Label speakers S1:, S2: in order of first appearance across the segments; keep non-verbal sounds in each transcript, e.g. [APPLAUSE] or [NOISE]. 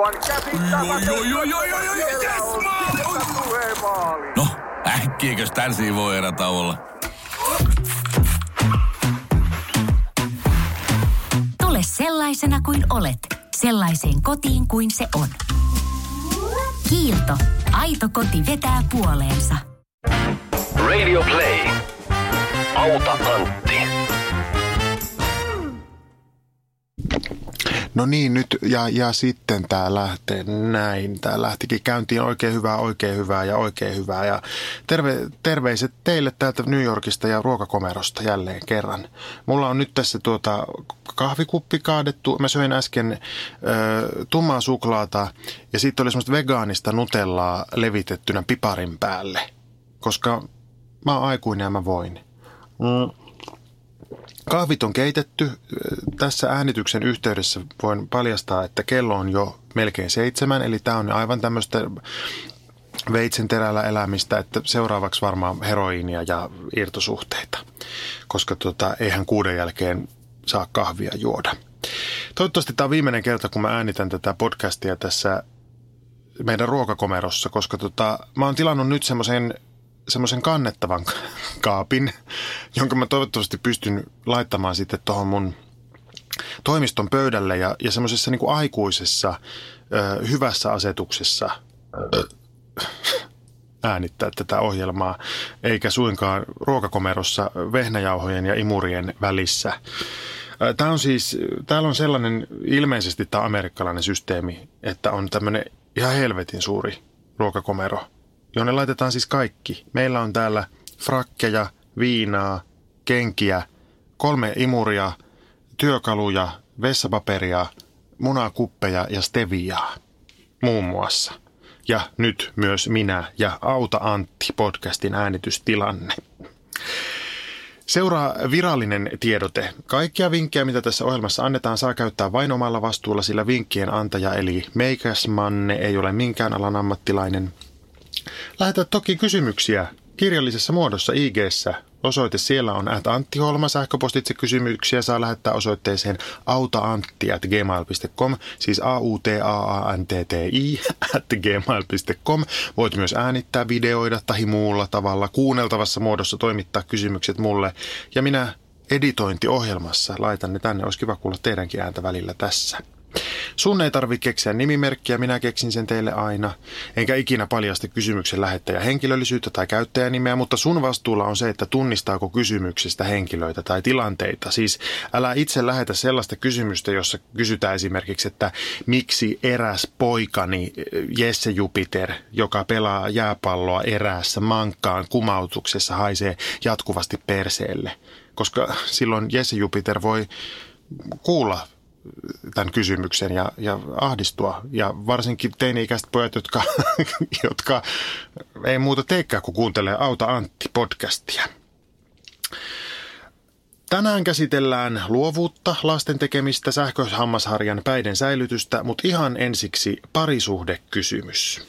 S1: Aivan käsittämätöntä.
S2: No, äkkiäkös tän voi erä olla?
S3: Tule sellaisena kuin olet, sellaiseen kotiin kuin se on. Kiilto. Aito koti vetää puoleensa.
S4: Radio Play. Auta Antti.
S5: No niin, nyt ja, ja sitten tämä lähtee näin. Tämä lähtikin käyntiin oikein hyvää, oikein hyvää ja oikein hyvää. Ja terve, terveiset teille täältä New Yorkista ja ruokakomerosta jälleen kerran. Mulla on nyt tässä tuota kahvikuppi kaadettu. Mä söin äsken ö, tummaa suklaata ja sitten oli semmoista vegaanista nutellaa levitettynä piparin päälle. Koska mä oon aikuinen ja mä voin. Mm. Kahvit on keitetty. Tässä äänityksen yhteydessä voin paljastaa, että kello on jo melkein seitsemän, eli tämä on aivan tämmöistä veitsen terällä elämistä, että seuraavaksi varmaan heroiinia ja irtosuhteita, koska tota, eihän kuuden jälkeen saa kahvia juoda. Toivottavasti tämä on viimeinen kerta, kun mä äänitän tätä podcastia tässä meidän ruokakomerossa, koska tota, mä oon tilannut nyt semmoisen semmoisen kannettavan kaapin, jonka mä toivottavasti pystyn laittamaan sitten tuohon mun toimiston pöydälle ja, ja semmoisessa niin aikuisessa ö, hyvässä asetuksessa äänittää tätä ohjelmaa, eikä suinkaan ruokakomerossa vehnäjauhojen ja imurien välissä. Tämä on siis, täällä on sellainen ilmeisesti tämä amerikkalainen systeemi, että on tämmöinen ihan helvetin suuri ruokakomero – jonne laitetaan siis kaikki. Meillä on täällä frakkeja, viinaa, kenkiä, kolme imuria, työkaluja, vessapaperia, munakuppeja ja steviaa muun muassa. Ja nyt myös minä ja Auta Antti podcastin äänitystilanne. Seuraa virallinen tiedote. Kaikkia vinkkejä, mitä tässä ohjelmassa annetaan, saa käyttää vain omalla vastuulla, sillä vinkkien antaja eli meikäsmanne ei ole minkään alan ammattilainen – Lähetä toki kysymyksiä kirjallisessa muodossa ig Osoite siellä on at Antti Holma. Sähköpostitse kysymyksiä saa lähettää osoitteeseen autaantti at gmail.com, siis a u t a a n t t i [LAUGHS] at gmail.com. Voit myös äänittää, videoida tai muulla tavalla kuunneltavassa muodossa toimittaa kysymykset mulle. Ja minä editointiohjelmassa laitan ne tänne. Olisi kiva kuulla teidänkin ääntä välillä tässä. Sun ei tarvitse keksiä nimimerkkiä, minä keksin sen teille aina. Enkä ikinä paljasta kysymyksen lähettäjä henkilöllisyyttä tai käyttäjänimeä, mutta sun vastuulla on se, että tunnistaako kysymyksestä henkilöitä tai tilanteita. Siis älä itse lähetä sellaista kysymystä, jossa kysytään esimerkiksi, että miksi eräs poikani Jesse Jupiter, joka pelaa jääpalloa eräässä mankkaan kumautuksessa, haisee jatkuvasti perseelle. Koska silloin Jesse Jupiter voi kuulla tämän kysymyksen ja, ja ahdistua. Ja varsinkin teini-ikäiset pojat, jotka, [LAUGHS] jotka ei muuta teekään kuin kuuntelee Auta Antti-podcastia. Tänään käsitellään luovuutta, lasten tekemistä, sähköhammasharjan päiden säilytystä, mutta ihan ensiksi parisuhdekysymys.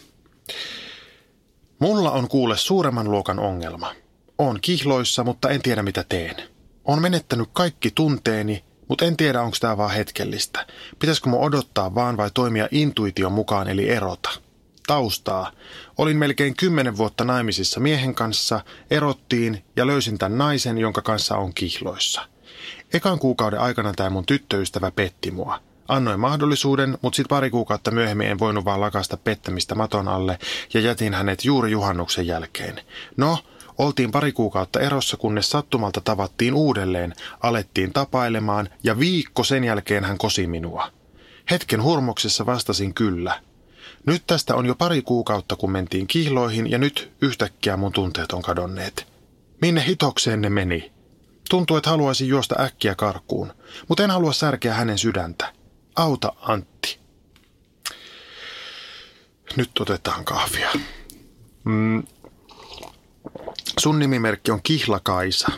S5: Mulla on kuule suuremman luokan ongelma. On kihloissa, mutta en tiedä mitä teen. On menettänyt kaikki tunteeni mutta en tiedä, onko tämä vaan hetkellistä. Pitäisikö mun odottaa vaan vai toimia intuition mukaan eli erota? Taustaa. Olin melkein kymmenen vuotta naimisissa miehen kanssa, erottiin ja löysin tämän naisen, jonka kanssa on kihloissa. Ekan kuukauden aikana tämä mun tyttöystävä petti mua. Annoin mahdollisuuden, mutta sitten pari kuukautta myöhemmin en voinut vaan lakasta pettämistä maton alle ja jätin hänet juuri juhannuksen jälkeen. No, Oltiin pari kuukautta erossa, kunnes sattumalta tavattiin uudelleen, alettiin tapailemaan ja viikko sen jälkeen hän kosi minua. Hetken hurmoksessa vastasin kyllä. Nyt tästä on jo pari kuukautta, kun mentiin kihloihin ja nyt yhtäkkiä mun tunteet on kadonneet. Minne hitokseen ne meni? Tuntuu, että haluaisin juosta äkkiä karkuun, mutta en halua särkeä hänen sydäntä. Auta Antti. Nyt otetaan kahvia. Mm, Sun nimimerkki on Kihlakaisa.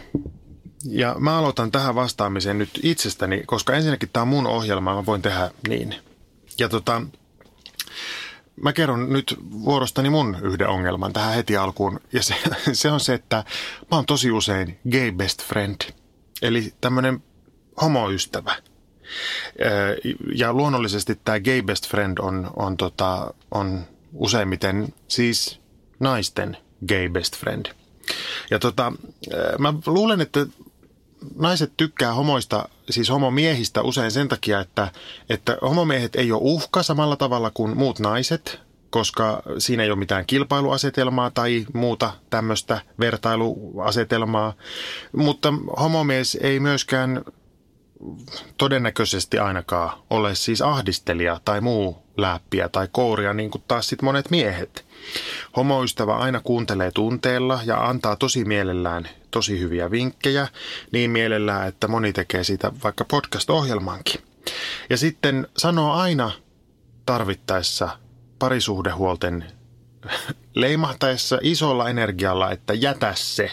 S5: Ja mä aloitan tähän vastaamiseen nyt itsestäni, koska ensinnäkin tämä on mun ohjelma, mä voin tehdä niin. Ja tota, mä kerron nyt vuorostani mun yhden ongelman tähän heti alkuun. Ja se, [LAUGHS] se on se, että mä oon tosi usein gay best friend. Eli tämmönen homoystävä. Ja luonnollisesti tämä gay best friend on, on, tota, on useimmiten siis naisten gay best friend. Ja tota, mä luulen, että naiset tykkää homoista, siis homomiehistä usein sen takia, että, että homomiehet ei ole uhka samalla tavalla kuin muut naiset, koska siinä ei ole mitään kilpailuasetelmaa tai muuta tämmöistä vertailuasetelmaa. Mutta homomies ei myöskään todennäköisesti ainakaan ole siis ahdistelija tai muu läppiä tai kouria niin kuin taas sitten monet miehet. Homoystävä aina kuuntelee tunteella ja antaa tosi mielellään tosi hyviä vinkkejä, niin mielellään, että moni tekee siitä vaikka podcast-ohjelmankin. Ja sitten sanoo aina tarvittaessa parisuhdehuolten [LAUGHS] leimahtaessa isolla energialla, että jätä se.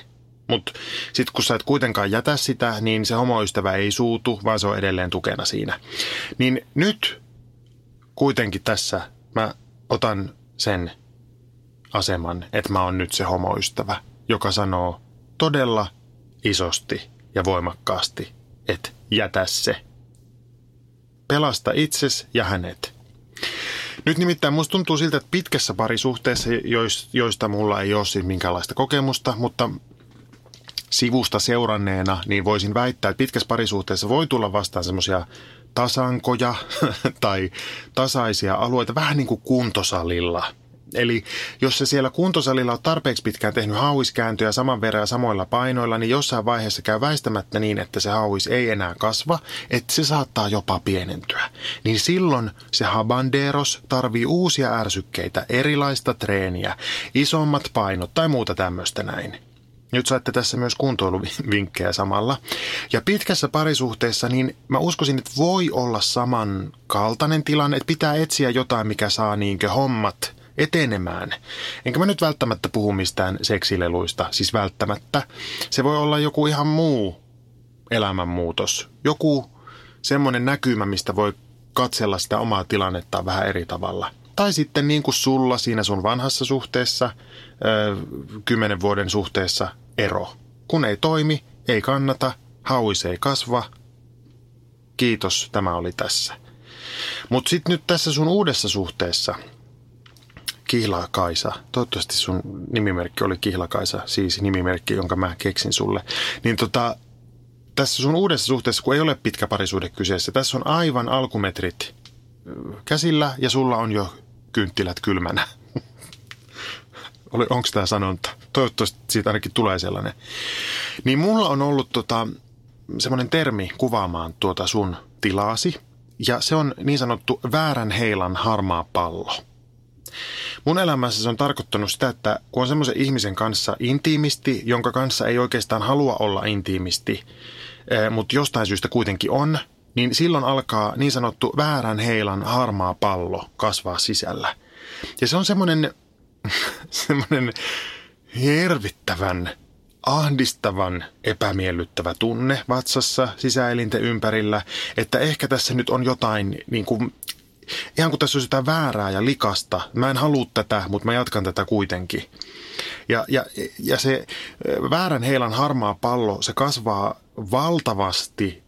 S5: Mutta sitten kun sä et kuitenkaan jätä sitä, niin se homoystävä ei suutu, vaan se on edelleen tukena siinä. Niin nyt kuitenkin tässä mä otan sen aseman, että mä oon nyt se homoystävä, joka sanoo todella isosti ja voimakkaasti, että jätä se. Pelasta itses ja hänet. Nyt nimittäin musta tuntuu siltä, että pitkässä parisuhteessa, joista mulla ei ole siis minkäänlaista kokemusta, mutta sivusta seuranneena, niin voisin väittää, että pitkässä parisuhteessa voi tulla vastaan semmoisia tasankoja [LAUGHS] tai tasaisia alueita, vähän niin kuin kuntosalilla – Eli jos se siellä kuntosalilla on tarpeeksi pitkään tehnyt hauiskääntöjä saman verran samoilla painoilla, niin jossain vaiheessa käy väistämättä niin, että se hauis ei enää kasva, että se saattaa jopa pienentyä. Niin silloin se habanderos tarvii uusia ärsykkeitä, erilaista treeniä, isommat painot tai muuta tämmöistä näin. Nyt saatte tässä myös kuntoiluvinkkejä samalla. Ja pitkässä parisuhteessa, niin mä uskoisin, että voi olla samankaltainen tilanne, että pitää etsiä jotain, mikä saa niinkö hommat etenemään. Enkä mä nyt välttämättä puhu mistään seksileluista, siis välttämättä. Se voi olla joku ihan muu elämänmuutos. Joku semmoinen näkymä, mistä voi katsella sitä omaa tilannetta vähän eri tavalla. Tai sitten niin kuin sulla siinä sun vanhassa suhteessa, kymmenen vuoden suhteessa, ero. Kun ei toimi, ei kannata, hauis ei kasva. Kiitos, tämä oli tässä. Mutta sitten nyt tässä sun uudessa suhteessa – Kihlakaisa. Toivottavasti sun nimimerkki oli Kihlakaisa, siis nimimerkki, jonka mä keksin sulle. Niin tota, tässä sun uudessa suhteessa, kun ei ole pitkä parisuhde kyseessä, tässä on aivan alkumetrit käsillä ja sulla on jo kynttilät kylmänä. Onko tämä sanonta? Toivottavasti siitä ainakin tulee sellainen. Niin mulla on ollut tota, semmoinen termi kuvaamaan tuota sun tilaasi, ja se on niin sanottu väärän heilan harmaa pallo – Mun elämässä se on tarkoittanut sitä, että kun on semmoisen ihmisen kanssa intiimisti, jonka kanssa ei oikeastaan halua olla intiimisti, eh, mutta jostain syystä kuitenkin on, niin silloin alkaa niin sanottu väärän heilan harmaa pallo kasvaa sisällä. Ja se on semmoinen, [LAUGHS] semmoinen hervittävän, ahdistavan, epämiellyttävä tunne vatsassa, sisäelinten ympärillä, että ehkä tässä nyt on jotain niin kuin ihan kuin tässä olisi jotain väärää ja likasta. Mä en halua tätä, mutta mä jatkan tätä kuitenkin. Ja, ja, ja se väärän heilan harmaa pallo, se kasvaa valtavasti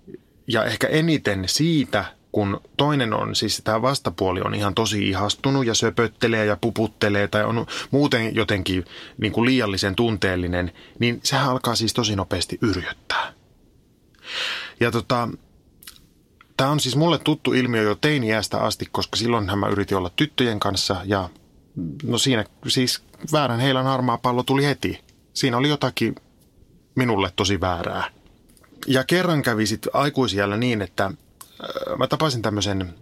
S5: ja ehkä eniten siitä, kun toinen on, siis tämä vastapuoli on ihan tosi ihastunut ja söpöttelee ja puputtelee tai on muuten jotenkin niin kuin liiallisen tunteellinen, niin sehän alkaa siis tosi nopeasti yrjöttää. Ja tota, Tämä on siis mulle tuttu ilmiö jo teiniästä asti, koska silloin mä yritin olla tyttöjen kanssa ja no siinä siis väärän heilan harmaa pallo tuli heti. Siinä oli jotakin minulle tosi väärää. Ja kerran kävi sitten aikuisijällä niin, että mä tapasin tämmöisen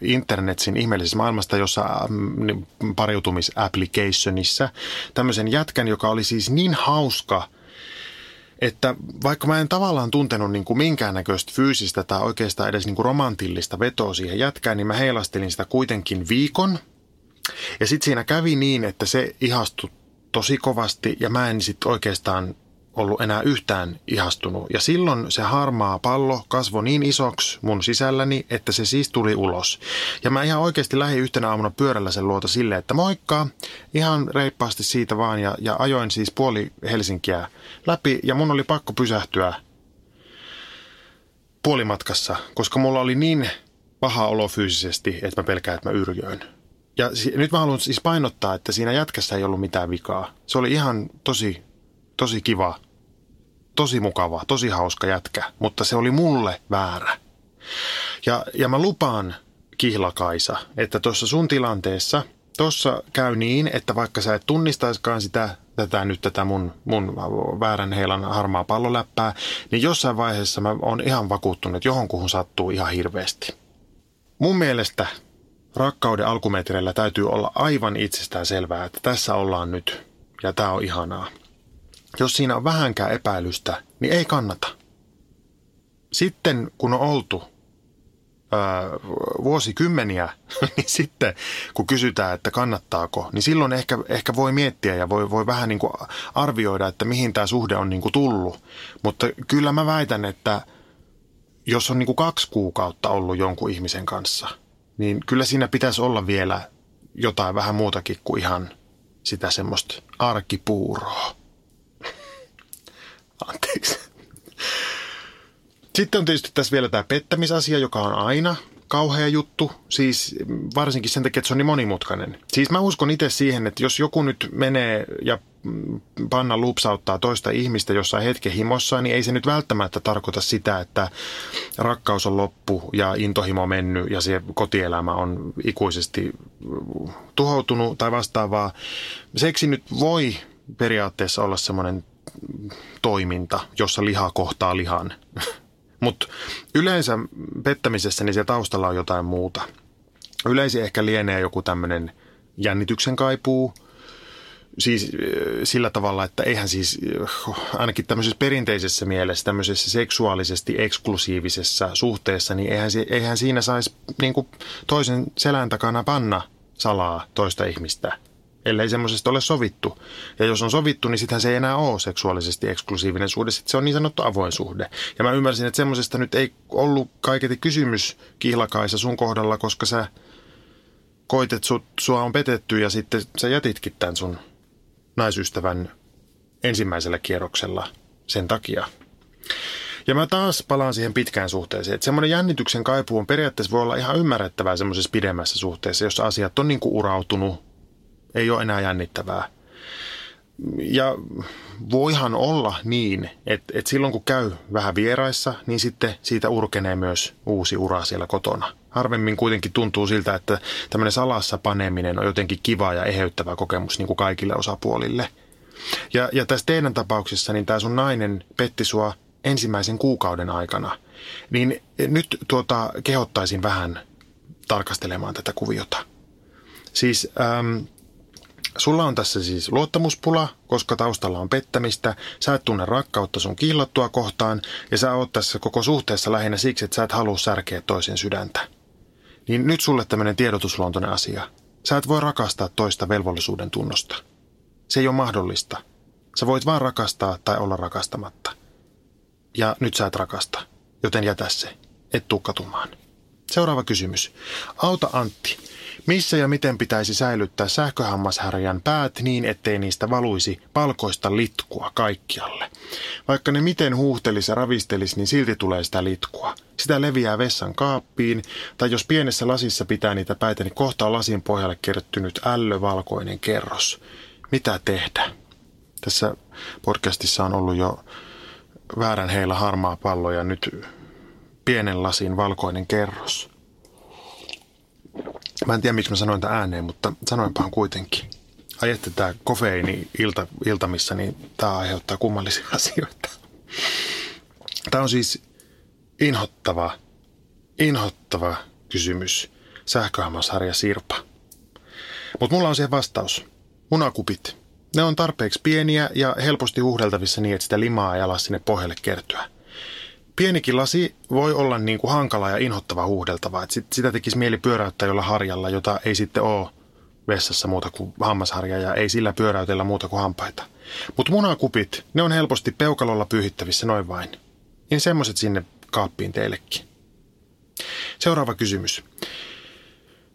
S5: internetsin ihmeellisessä maailmasta, jossa mm, pariutumisapplicationissa tämmöisen jätkän, joka oli siis niin hauska – että vaikka mä en tavallaan tuntenut niin kuin minkäännäköistä fyysistä tai oikeastaan edes niin kuin romantillista vetoa siihen jätkään, niin mä heilastelin sitä kuitenkin viikon. Ja sitten siinä kävi niin, että se ihastui tosi kovasti ja mä en sitten oikeastaan ollut enää yhtään ihastunut. Ja silloin se harmaa pallo kasvoi niin isoksi mun sisälläni, että se siis tuli ulos. Ja mä ihan oikeasti lähdin yhtenä aamuna pyörällä sen luota silleen, että moikka, ihan reippaasti siitä vaan. Ja, ja ajoin siis puoli Helsinkiä läpi ja mun oli pakko pysähtyä puolimatkassa, koska mulla oli niin paha olo fyysisesti, että mä pelkään, että mä yrjöin. Ja nyt mä haluan siis painottaa, että siinä jätkässä ei ollut mitään vikaa. Se oli ihan tosi, tosi kiva, tosi mukava, tosi hauska jätkä, mutta se oli mulle väärä. Ja, ja mä lupaan, Kihlakaisa, että tuossa sun tilanteessa, tuossa käy niin, että vaikka sä et tunnistaiskaan sitä, tätä nyt tätä mun, mun väärän heilan harmaa palloläppää, niin jossain vaiheessa mä oon ihan vakuuttunut, että johonkuhun sattuu ihan hirveästi. Mun mielestä rakkauden alkumetreillä täytyy olla aivan itsestään selvää, että tässä ollaan nyt ja tää on ihanaa. Jos siinä on vähänkään epäilystä, niin ei kannata. Sitten kun on oltu öö, vuosikymmeniä, [LAUGHS] niin sitten kun kysytään, että kannattaako, niin silloin ehkä, ehkä voi miettiä ja voi, voi vähän niin kuin arvioida, että mihin tämä suhde on niin kuin tullut. Mutta kyllä mä väitän, että jos on niin kuin kaksi kuukautta ollut jonkun ihmisen kanssa, niin kyllä siinä pitäisi olla vielä jotain vähän muutakin kuin ihan sitä semmoista arkipuuroa. Anteeksi. Sitten on tietysti tässä vielä tämä pettämisasia, joka on aina kauhea juttu, siis varsinkin sen takia, että se on niin monimutkainen. Siis mä uskon itse siihen, että jos joku nyt menee ja panna lupsauttaa toista ihmistä jossain hetken himossa, niin ei se nyt välttämättä tarkoita sitä, että rakkaus on loppu ja intohimo mennyt ja se kotielämä on ikuisesti tuhoutunut tai vastaavaa. Seksi nyt voi periaatteessa olla semmoinen toiminta, jossa liha kohtaa lihan. [LAUGHS] Mutta yleensä pettämisessä niin siellä taustalla on jotain muuta. Yleisin ehkä lienee joku tämmöinen jännityksen kaipuu. Siis äh, sillä tavalla, että eihän siis äh, ainakin tämmöisessä perinteisessä mielessä, tämmöisessä seksuaalisesti eksklusiivisessa suhteessa, niin eihän, eihän siinä saisi niin toisen selän takana panna salaa toista ihmistä ellei semmoisesta ole sovittu. Ja jos on sovittu, niin sittenhän se ei enää ole seksuaalisesti eksklusiivinen suhde, sitten se on niin sanottu avoin suhde. Ja mä ymmärsin, että semmoisesta nyt ei ollut kaiketi kysymys kihlakaisa sun kohdalla, koska sä koit, että sut, sua on petetty ja sitten sä jätitkin tämän sun naisystävän ensimmäisellä kierroksella sen takia. Ja mä taas palaan siihen pitkään suhteeseen, että semmoinen jännityksen kaipuu on periaatteessa voi olla ihan ymmärrettävää semmoisessa pidemmässä suhteessa, jossa asiat on niin kuin urautunut, ei ole enää jännittävää. Ja voihan olla niin, että, että silloin kun käy vähän vieraissa, niin sitten siitä urkenee myös uusi ura siellä kotona. Harvemmin kuitenkin tuntuu siltä, että tämmöinen salassa paneminen on jotenkin kiva ja eheyttävä kokemus niin kuin kaikille osapuolille. Ja, ja tässä teidän tapauksessa, niin tämä sun nainen petti sua ensimmäisen kuukauden aikana. Niin nyt tuota, kehottaisin vähän tarkastelemaan tätä kuviota. Siis... Ähm, Sulla on tässä siis luottamuspula, koska taustalla on pettämistä, sä et tunne rakkautta sun kiillattua kohtaan ja sä oot tässä koko suhteessa lähinnä siksi, että sä et halua särkeä toisen sydäntä. Niin nyt sulle tämmöinen tiedotusluontoinen asia. Sä et voi rakastaa toista velvollisuuden tunnosta. Se ei ole mahdollista. Sä voit vaan rakastaa tai olla rakastamatta. Ja nyt sä et rakasta, joten jätä se. Et tuu katumaan. Seuraava kysymys. Auta Antti. Missä ja miten pitäisi säilyttää sähköhammashärjän päät niin, ettei niistä valuisi palkoista litkua kaikkialle? Vaikka ne miten huuhtelis ja ravistelis, niin silti tulee sitä litkua. Sitä leviää vessan kaappiin, tai jos pienessä lasissa pitää niitä päitä, niin kohta on lasin pohjalle kertynyt ällövalkoinen kerros. Mitä tehdä? Tässä podcastissa on ollut jo väärän heillä harmaa pallo ja nyt pienen lasin valkoinen kerros. Mä en tiedä, miksi mä sanoin tämän ääneen, mutta sanoinpahan kuitenkin. Ai että tämä kofeiini ilta, iltamissa, niin tämä aiheuttaa kummallisia [LAUGHS] asioita. Tämä on siis inhottava, inhottava kysymys. Sähköhammasharja Sirpa. Mutta mulla on siihen vastaus. Munakupit. Ne on tarpeeksi pieniä ja helposti huhdeltavissa niin, että sitä limaa ei ala sinne pohjalle kertyä pienikin lasi voi olla niin kuin hankala ja inhottava huuhdeltava. Et sit, sitä tekisi mieli pyöräyttää jolla harjalla, jota ei sitten ole vessassa muuta kuin hammasharja ja ei sillä pyöräytellä muuta kuin hampaita. Mutta munakupit, ne on helposti peukalolla pyyhittävissä noin vain. Niin semmoset sinne kaappiin teillekin. Seuraava kysymys.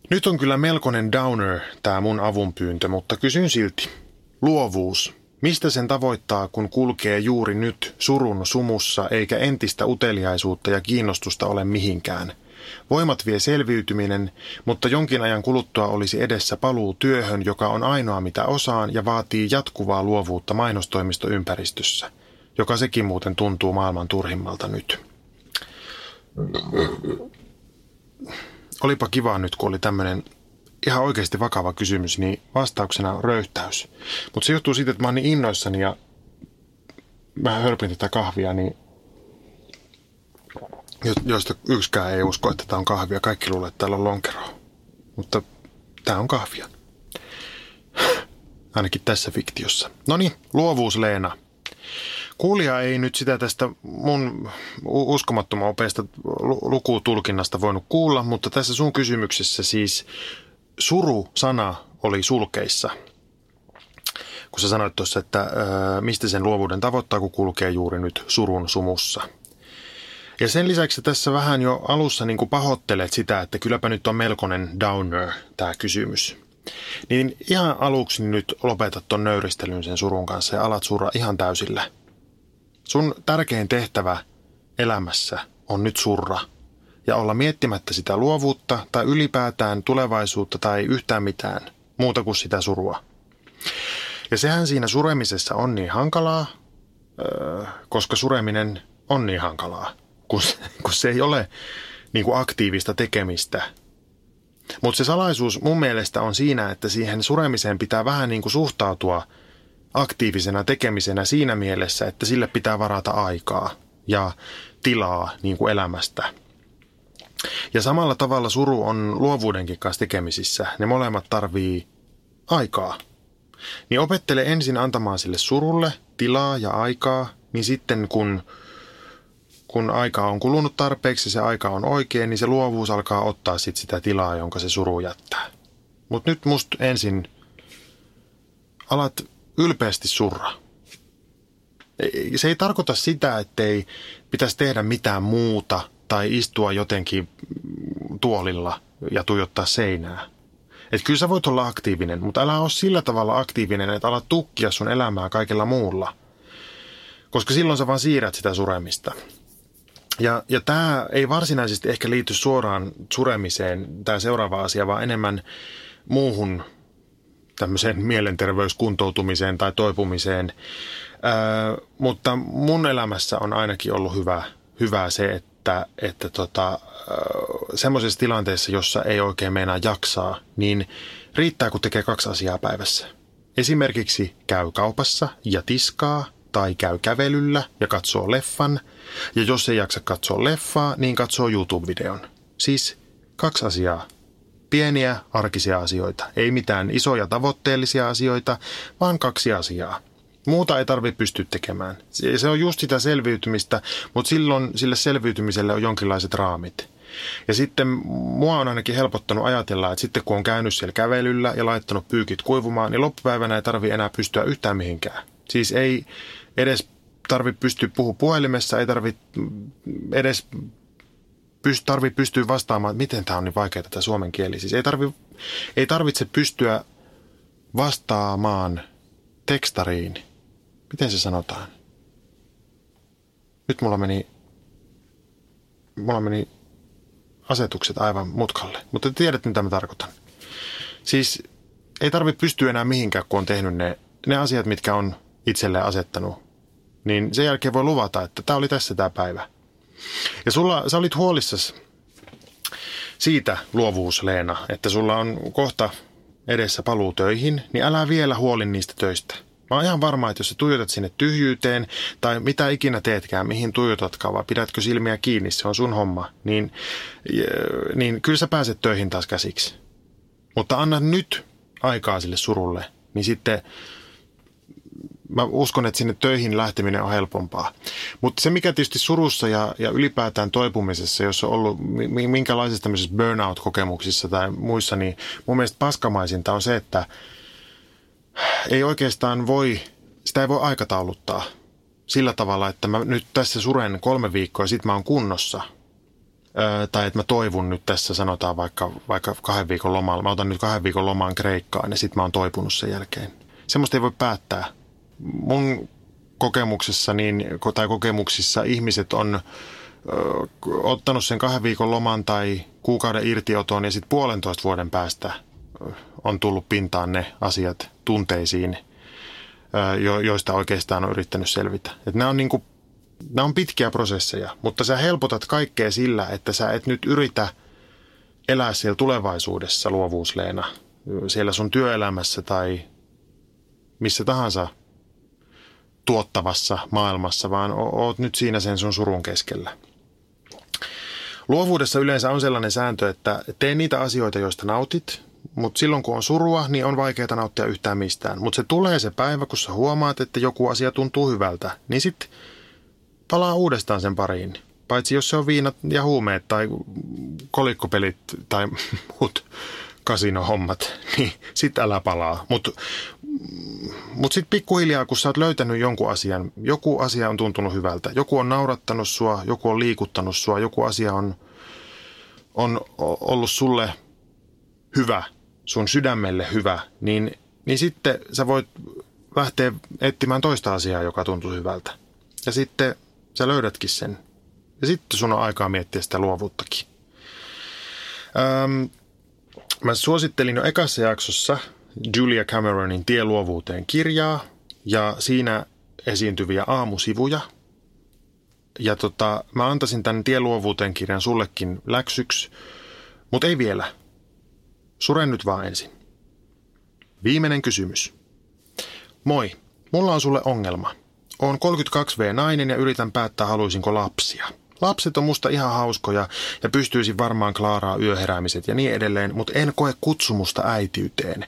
S5: Nyt on kyllä melkoinen downer tämä mun avunpyyntö, mutta kysyn silti. Luovuus. Mistä sen tavoittaa, kun kulkee juuri nyt surun sumussa eikä entistä uteliaisuutta ja kiinnostusta ole mihinkään? Voimat vie selviytyminen, mutta jonkin ajan kuluttua olisi edessä paluu työhön, joka on ainoa mitä osaan ja vaatii jatkuvaa luovuutta mainostoimistoympäristössä, joka sekin muuten tuntuu maailman turhimmalta nyt. Olipa kiva nyt, kun oli tämmöinen ihan oikeasti vakava kysymys, niin vastauksena on röyhtäys. Mutta se johtuu siitä, että mä oon niin innoissani ja mä hörpin tätä kahvia, niin jo- joista yksikään ei usko, että tämä on kahvia. Kaikki luulee, että täällä on lonkeroa. Mutta tämä on kahvia. [SIGHS] Ainakin tässä fiktiossa. No niin, luovuus Leena. Kuulija ei nyt sitä tästä mun uskomattoman opeesta lu- lukutulkinnasta voinut kuulla, mutta tässä sun kysymyksessä siis suru-sana oli sulkeissa. Kun sä sanoit tuossa, että ää, mistä sen luovuuden tavoittaa, kun kulkee juuri nyt surun sumussa. Ja sen lisäksi tässä vähän jo alussa niin pahoittelet sitä, että kylläpä nyt on melkoinen downer tämä kysymys. Niin ihan aluksi nyt lopetat ton nöyristelyn sen surun kanssa ja alat surra ihan täysillä. Sun tärkein tehtävä elämässä on nyt surra ja olla miettimättä sitä luovuutta tai ylipäätään tulevaisuutta tai yhtään mitään muuta kuin sitä surua. Ja sehän siinä suremisessa on niin hankalaa, öö, koska sureminen on niin hankalaa, kun, se- kun se ei ole niin kuin aktiivista tekemistä. Mutta se salaisuus mun mielestä on siinä, että siihen suremiseen pitää vähän niin kuin suhtautua aktiivisena tekemisenä siinä mielessä, että sille pitää varata aikaa ja tilaa niin kuin elämästä. Ja samalla tavalla suru on luovuudenkin kanssa tekemisissä. Ne molemmat tarvii aikaa. Niin opettele ensin antamaan sille surulle tilaa ja aikaa, niin sitten kun, kun aika on kulunut tarpeeksi, se aika on oikein, niin se luovuus alkaa ottaa sit sitä tilaa, jonka se suru jättää. Mutta nyt musta ensin alat ylpeästi surra. Se ei tarkoita sitä, ettei pitäisi tehdä mitään muuta tai istua jotenkin tuolilla ja tuijottaa seinää. Et kyllä sä voit olla aktiivinen, mutta älä ole sillä tavalla aktiivinen, että alat tukkia sun elämää kaikella muulla. Koska silloin sä vaan siirrät sitä suremista. Ja, ja tämä ei varsinaisesti ehkä liity suoraan suremiseen, tämä seuraava asia, vaan enemmän muuhun tämmöiseen mielenterveyskuntoutumiseen tai toipumiseen. Öö, mutta mun elämässä on ainakin ollut hyvä, hyvä se, että, että tota, öö, semmoisessa tilanteessa, jossa ei oikein meinaa jaksaa, niin riittää, kun tekee kaksi asiaa päivässä. Esimerkiksi käy kaupassa ja tiskaa, tai käy kävelyllä ja katsoo leffan, ja jos ei jaksa katsoa leffaa, niin katsoo YouTube-videon. Siis kaksi asiaa pieniä arkisia asioita. Ei mitään isoja tavoitteellisia asioita, vaan kaksi asiaa. Muuta ei tarvitse pystyä tekemään. Se on just sitä selviytymistä, mutta silloin sille selviytymiselle on jonkinlaiset raamit. Ja sitten mua on ainakin helpottanut ajatella, että sitten kun on käynyt siellä kävelyllä ja laittanut pyykit kuivumaan, niin loppupäivänä ei tarvi enää pystyä yhtään mihinkään. Siis ei edes tarvi pystyä puhumaan puhelimessa, ei tarvi edes pyst- tarvi pystyä vastaamaan, että miten tämä on niin vaikeaa tämä suomen kieli. Siis ei, tarvi, ei tarvitse pystyä vastaamaan tekstariin. Miten se sanotaan? Nyt mulla meni, mulla meni asetukset aivan mutkalle, mutta te tiedätte mitä mä tarkoitan. Siis ei tarvitse pystyä enää mihinkään, kun on tehnyt ne, ne asiat, mitkä on itselleen asettanut. Niin sen jälkeen voi luvata, että tämä oli tässä tämä päivä. Ja sulla, sä olit huolissas siitä luovuus, Leena, että sulla on kohta edessä paluu töihin, niin älä vielä huoli niistä töistä. Mä oon ihan varma, että jos sä tuijotat sinne tyhjyyteen, tai mitä ikinä teetkään, mihin tuijotatkaan, vai pidätkö silmiä kiinni, se on sun homma, niin, niin kyllä sä pääset töihin taas käsiksi. Mutta anna nyt aikaa sille surulle, niin sitten mä uskon, että sinne töihin lähteminen on helpompaa. Mutta se, mikä tietysti surussa ja, ja ylipäätään toipumisessa, jos on ollut mi- minkälaisissa tämmöisissä burnout-kokemuksissa tai muissa, niin mun mielestä paskamaisinta on se, että ei oikeastaan voi, sitä ei voi aikatauluttaa sillä tavalla, että mä nyt tässä suren kolme viikkoa ja sit mä oon kunnossa. Öö, tai että mä toivun nyt tässä, sanotaan vaikka, vaikka kahden viikon lomalla. Mä otan nyt kahden viikon lomaan Kreikkaan ja sit mä oon toipunut sen jälkeen. Semmoista ei voi päättää mun kokemuksessa niin, tai kokemuksissa ihmiset on ö, ottanut sen kahden viikon loman tai kuukauden irtioton ja sitten puolentoista vuoden päästä on tullut pintaan ne asiat tunteisiin, joista oikeastaan on yrittänyt selvitä. Et nämä on niinku nämä on pitkiä prosesseja, mutta sä helpotat kaikkea sillä, että sä et nyt yritä elää siellä tulevaisuudessa luovuusleena, siellä sun työelämässä tai missä tahansa tuottavassa maailmassa, vaan oot nyt siinä sen sun surun keskellä. Luovuudessa yleensä on sellainen sääntö, että tee niitä asioita, joista nautit, mutta silloin kun on surua, niin on vaikeaa nauttia yhtään mistään. Mutta se tulee se päivä, kun sä huomaat, että joku asia tuntuu hyvältä, niin sitten palaa uudestaan sen pariin. Paitsi jos se on viinat ja huumeet tai kolikkopelit tai [LAUGHS] muut kasinohommat, [LAUGHS] niin sit älä palaa. Mutta mut sitten pikkuhiljaa, kun sä oot löytänyt jonkun asian, joku asia on tuntunut hyvältä, joku on naurattanut sua, joku on liikuttanut sua, joku asia on, on ollut sulle hyvä, sun sydämelle hyvä, niin, niin sitten sä voit lähteä etsimään toista asiaa, joka tuntuu hyvältä. Ja sitten sä löydätkin sen. Ja sitten sun on aikaa miettiä sitä luovuuttakin. Öm, mä suosittelin jo ekassa jaksossa Julia Cameronin Tie luovuuteen kirjaa ja siinä esiintyviä aamusivuja. Ja tota, mä antaisin tämän Tie luovuuteen kirjan sullekin läksyksi, mutta ei vielä. Suren nyt vaan ensin. Viimeinen kysymys. Moi, mulla on sulle ongelma – Oon 32V nainen ja yritän päättää haluaisinko lapsia. Lapset on musta ihan hauskoja ja pystyisin varmaan klaaraa yöheräämiset ja niin edelleen, mutta en koe kutsumusta äitiyteen.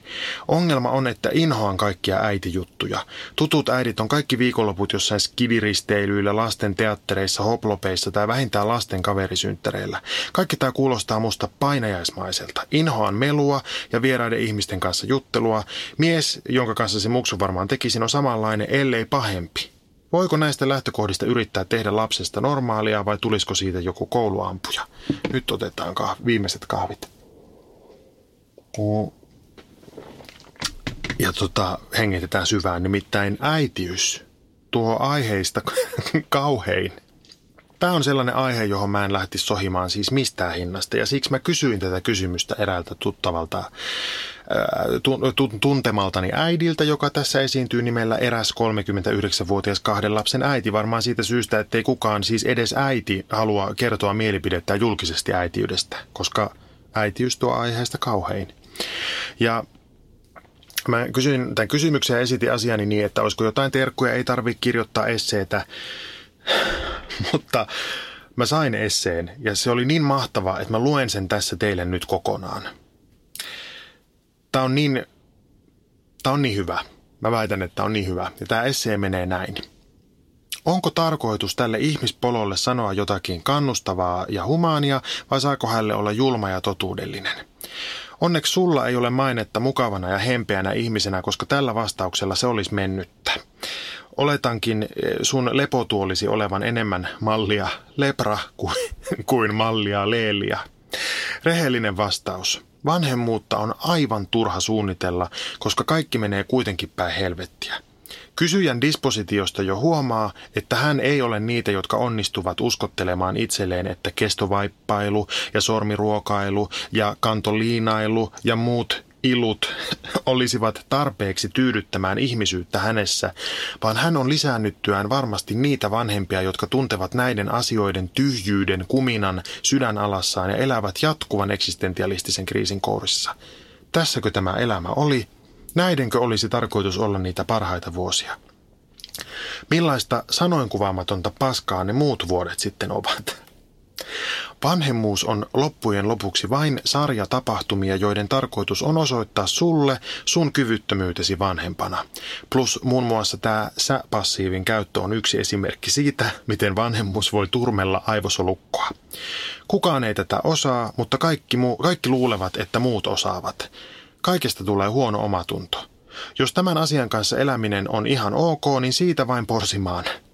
S5: Ongelma on, että inhoan kaikkia äitijuttuja. Tutut äidit on kaikki viikonloput jossain skidiristeilyillä, lasten teattereissa, hoplopeissa tai vähintään lasten kaverisynttäreillä. Kaikki tämä kuulostaa musta painajaismaiselta. Inhoan melua ja vieraiden ihmisten kanssa juttelua. Mies, jonka kanssa se muksu varmaan tekisin, on samanlainen, ellei pahempi. Voiko näistä lähtökohdista yrittää tehdä lapsesta normaalia vai tulisiko siitä joku kouluampuja? Nyt otetaan kah- viimeiset kahvit. Ja tota, hengitetään syvään, nimittäin äitiys tuo aiheista [LAUGHS] kauhein. Tämä on sellainen aihe, johon mä en lähtisi sohimaan siis mistään hinnasta ja siksi mä kysyin tätä kysymystä eräältä tuttavalta tuntemaltani äidiltä, joka tässä esiintyy nimellä eräs 39-vuotias kahden lapsen äiti. Varmaan siitä syystä, ettei kukaan, siis edes äiti, halua kertoa mielipidettä julkisesti äitiydestä, koska äitiys tuo aiheesta kauhein. Ja mä kysyin tämän kysymyksen ja esitin asiani niin, että olisiko jotain terkkuja, ei tarvitse kirjoittaa esseetä, [SIGHS] mutta mä sain esseen ja se oli niin mahtava, että mä luen sen tässä teille nyt kokonaan. Tämä on niin, on niin hyvä. Mä väitän, että on niin hyvä. Ja tämä essee menee näin. Onko tarkoitus tälle ihmispololle sanoa jotakin kannustavaa ja humaania vai saako hänelle olla julma ja totuudellinen? Onneksi sulla ei ole mainetta mukavana ja hempeänä ihmisenä, koska tällä vastauksella se olisi mennyttä. Oletankin eh, sun lepotuolisi olevan enemmän mallia lepra kuin, [LAUGHS] kuin mallia leelia. Rehellinen vastaus. Vanhemmuutta on aivan turha suunnitella, koska kaikki menee kuitenkin päin helvettiä. Kysyjän dispositiosta jo huomaa, että hän ei ole niitä, jotka onnistuvat uskottelemaan itselleen, että kestovaippailu ja sormiruokailu ja kantoliinailu ja muut ilut olisivat tarpeeksi tyydyttämään ihmisyyttä hänessä, vaan hän on lisännyttyään varmasti niitä vanhempia, jotka tuntevat näiden asioiden tyhjyyden, kuminan sydänalassaan ja elävät jatkuvan eksistentialistisen kriisin kourissa. Tässäkö tämä elämä oli? Näidenkö olisi tarkoitus olla niitä parhaita vuosia? Millaista sanoinkuvaamatonta paskaa ne muut vuodet sitten ovat? Vanhemmuus on loppujen lopuksi vain sarja tapahtumia, joiden tarkoitus on osoittaa sulle sun kyvyttömyytesi vanhempana. Plus muun muassa tämä sä-passiivin käyttö on yksi esimerkki siitä, miten vanhemmuus voi turmella aivosolukkoa. Kukaan ei tätä osaa, mutta kaikki, muu, kaikki luulevat, että muut osaavat. Kaikesta tulee huono omatunto. Jos tämän asian kanssa eläminen on ihan ok, niin siitä vain porsimaan –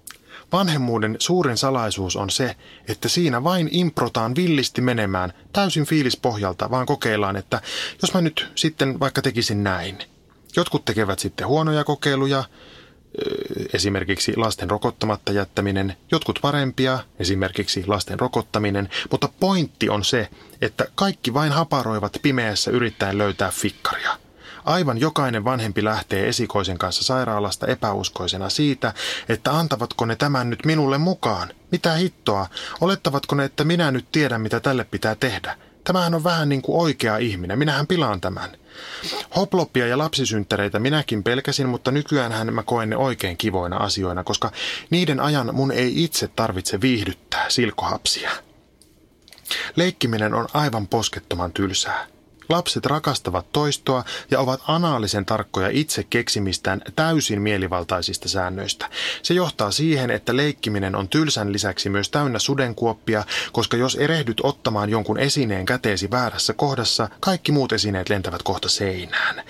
S5: Vanhemmuuden suurin salaisuus on se, että siinä vain improtaan villisti menemään täysin fiilispohjalta, vaan kokeillaan, että jos mä nyt sitten vaikka tekisin näin. Jotkut tekevät sitten huonoja kokeiluja, esimerkiksi lasten rokottamatta jättäminen, jotkut parempia, esimerkiksi lasten rokottaminen, mutta pointti on se, että kaikki vain haparoivat pimeässä yrittäen löytää fikkaria. Aivan jokainen vanhempi lähtee esikoisen kanssa sairaalasta epäuskoisena siitä, että antavatko ne tämän nyt minulle mukaan. Mitä hittoa? Olettavatko ne, että minä nyt tiedän, mitä tälle pitää tehdä? Tämähän on vähän niin kuin oikea ihminen. Minähän pilaan tämän. Hoploppia ja lapsisynttäreitä minäkin pelkäsin, mutta nykyään mä koen ne oikein kivoina asioina, koska niiden ajan mun ei itse tarvitse viihdyttää silkohapsia. Leikkiminen on aivan poskettoman tylsää. Lapset rakastavat toistoa ja ovat anaalisen tarkkoja itse keksimistään täysin mielivaltaisista säännöistä. Se johtaa siihen, että leikkiminen on tylsän lisäksi myös täynnä sudenkuoppia, koska jos erehdyt ottamaan jonkun esineen käteesi väärässä kohdassa, kaikki muut esineet lentävät kohta seinään.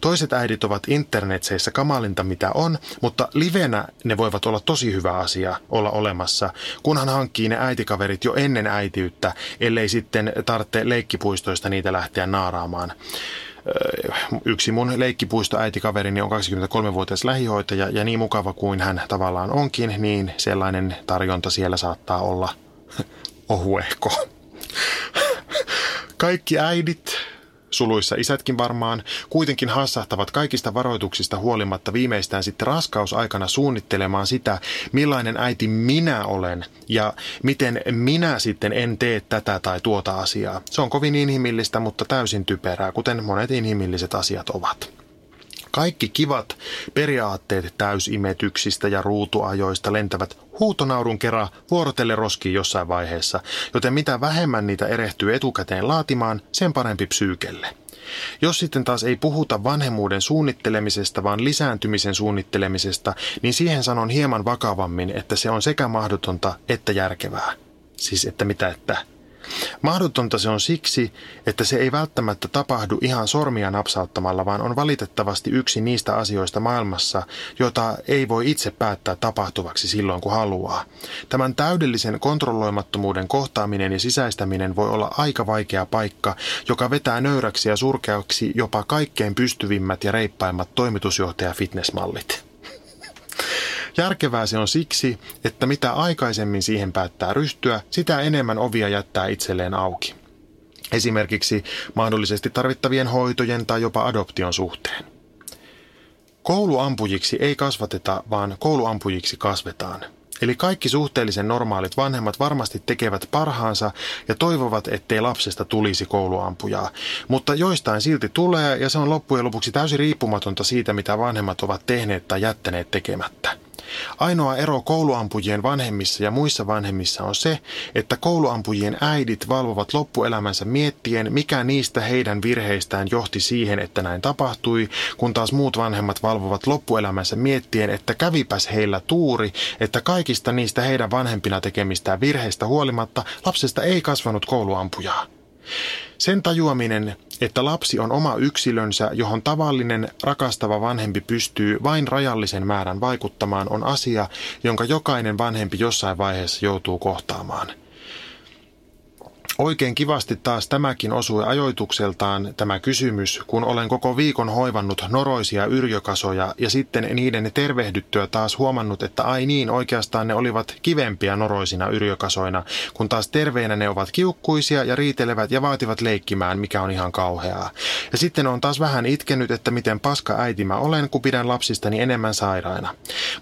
S5: Toiset äidit ovat internetseissä kamalinta mitä on, mutta livenä ne voivat olla tosi hyvä asia olla olemassa, kunhan hankkii ne äitikaverit jo ennen äitiyttä, ellei sitten tarvitse leikkipuistoista niitä lähteä naaraamaan. Yksi mun leikkipuistoäitikaverini on 23-vuotias lähihoitaja ja niin mukava kuin hän tavallaan onkin, niin sellainen tarjonta siellä saattaa olla ohuehko. Kaikki äidit suluissa isätkin varmaan, kuitenkin hassahtavat kaikista varoituksista huolimatta viimeistään sitten raskausaikana suunnittelemaan sitä, millainen äiti minä olen ja miten minä sitten en tee tätä tai tuota asiaa. Se on kovin inhimillistä, mutta täysin typerää, kuten monet inhimilliset asiat ovat. Kaikki kivat periaatteet täysimetyksistä ja ruutuajoista lentävät huutonaurun kerran vuorotelle roskiin jossain vaiheessa, joten mitä vähemmän niitä erehtyy etukäteen laatimaan, sen parempi psyykelle. Jos sitten taas ei puhuta vanhemmuuden suunnittelemisesta, vaan lisääntymisen suunnittelemisesta, niin siihen sanon hieman vakavammin, että se on sekä mahdotonta että järkevää. Siis että mitä että Mahdotonta se on siksi, että se ei välttämättä tapahdu ihan sormia napsauttamalla, vaan on valitettavasti yksi niistä asioista maailmassa, jota ei voi itse päättää tapahtuvaksi silloin kun haluaa. Tämän täydellisen kontrolloimattomuuden kohtaaminen ja sisäistäminen voi olla aika vaikea paikka, joka vetää nöyräksi ja surkeaksi jopa kaikkein pystyvimmät ja reippaimmat toimitusjohtaja-fitnessmallit. Järkevää se on siksi, että mitä aikaisemmin siihen päättää ryhtyä, sitä enemmän ovia jättää itselleen auki. Esimerkiksi mahdollisesti tarvittavien hoitojen tai jopa adoption suhteen. Kouluampujiksi ei kasvateta, vaan kouluampujiksi kasvetaan. Eli kaikki suhteellisen normaalit vanhemmat varmasti tekevät parhaansa ja toivovat, ettei lapsesta tulisi kouluampujaa. Mutta joistain silti tulee ja se on loppujen lopuksi täysin riippumatonta siitä, mitä vanhemmat ovat tehneet tai jättäneet tekemättä. Ainoa ero kouluampujien vanhemmissa ja muissa vanhemmissa on se, että kouluampujien äidit valvovat loppuelämänsä miettien, mikä niistä heidän virheistään johti siihen, että näin tapahtui, kun taas muut vanhemmat valvovat loppuelämänsä miettien, että kävipäs heillä tuuri, että kaikista niistä heidän vanhempina tekemistään virheistä huolimatta lapsesta ei kasvanut kouluampujaa. Sen tajuaminen, että lapsi on oma yksilönsä, johon tavallinen rakastava vanhempi pystyy vain rajallisen määrän vaikuttamaan, on asia, jonka jokainen vanhempi jossain vaiheessa joutuu kohtaamaan – Oikein kivasti taas tämäkin osui ajoitukseltaan tämä kysymys, kun olen koko viikon hoivannut noroisia yrjökasoja ja sitten niiden tervehdyttyä taas huomannut, että ai niin, oikeastaan ne olivat kivempiä noroisina yrjökasoina, kun taas terveinä ne ovat kiukkuisia ja riitelevät ja vaativat leikkimään, mikä on ihan kauheaa. Ja sitten on taas vähän itkenyt, että miten paska äiti mä olen, kun pidän lapsistani enemmän sairaina.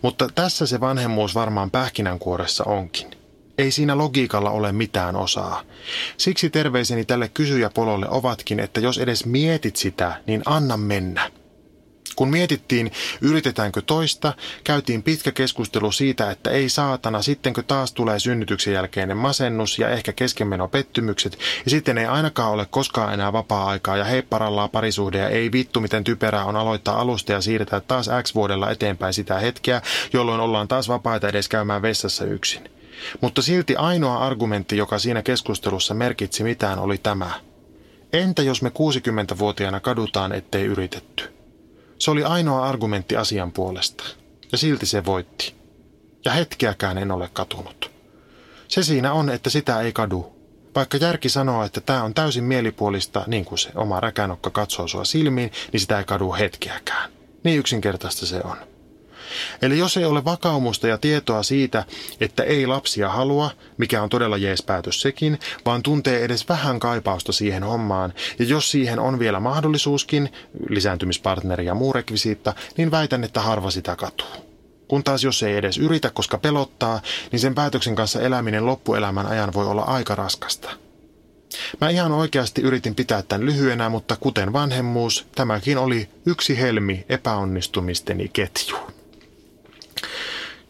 S5: Mutta tässä se vanhemmuus varmaan pähkinänkuoressa onkin. Ei siinä logiikalla ole mitään osaa. Siksi terveiseni tälle kysyjäpololle ovatkin, että jos edes mietit sitä, niin anna mennä. Kun mietittiin, yritetäänkö toista, käytiin pitkä keskustelu siitä, että ei saatana, sittenkö taas tulee synnytyksen jälkeinen masennus ja ehkä keskenmeno pettymykset, ja sitten ei ainakaan ole koskaan enää vapaa-aikaa ja heipparallaa parisuhde ja ei vittu miten typerää on aloittaa alusta ja siirtää taas X vuodella eteenpäin sitä hetkeä, jolloin ollaan taas vapaita edes käymään vessassa yksin. Mutta silti ainoa argumentti, joka siinä keskustelussa merkitsi mitään, oli tämä. Entä jos me 60-vuotiaana kadutaan, ettei yritetty? Se oli ainoa argumentti asian puolesta. Ja silti se voitti. Ja hetkeäkään en ole katunut. Se siinä on, että sitä ei kadu. Vaikka järki sanoo, että tämä on täysin mielipuolista, niin kuin se oma räkänokka katsoo sua silmiin, niin sitä ei kadu hetkeäkään. Niin yksinkertaista se on. Eli jos ei ole vakaumusta ja tietoa siitä, että ei lapsia halua, mikä on todella jees päätös sekin, vaan tuntee edes vähän kaipausta siihen hommaan, ja jos siihen on vielä mahdollisuuskin, lisääntymispartneri ja muu rekvisiitta, niin väitän, että harva sitä katuu. Kun taas jos ei edes yritä, koska pelottaa, niin sen päätöksen kanssa eläminen loppuelämän ajan voi olla aika raskasta. Mä ihan oikeasti yritin pitää tämän lyhyenä, mutta kuten vanhemmuus, tämäkin oli yksi helmi epäonnistumisteni ketjuun.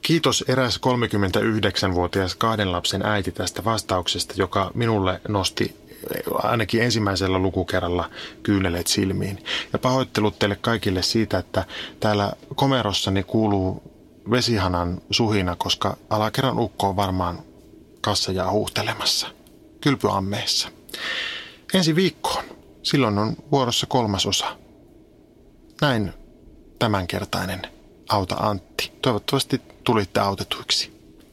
S5: Kiitos eräs 39-vuotias kahden lapsen äiti tästä vastauksesta, joka minulle nosti ainakin ensimmäisellä lukukerralla kyyneleet silmiin. Ja pahoittelut teille kaikille siitä, että täällä komerossani kuuluu vesihanan suhina, koska alakerran ukko on varmaan kassajaa huuhtelemassa. Kylpyammeessa. Ensi viikkoon. Silloin on vuorossa kolmas osa. Näin tämänkertainen Auta Antti. Toivottavasti tulitte autetuiksi.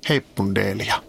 S5: Heippundeelia.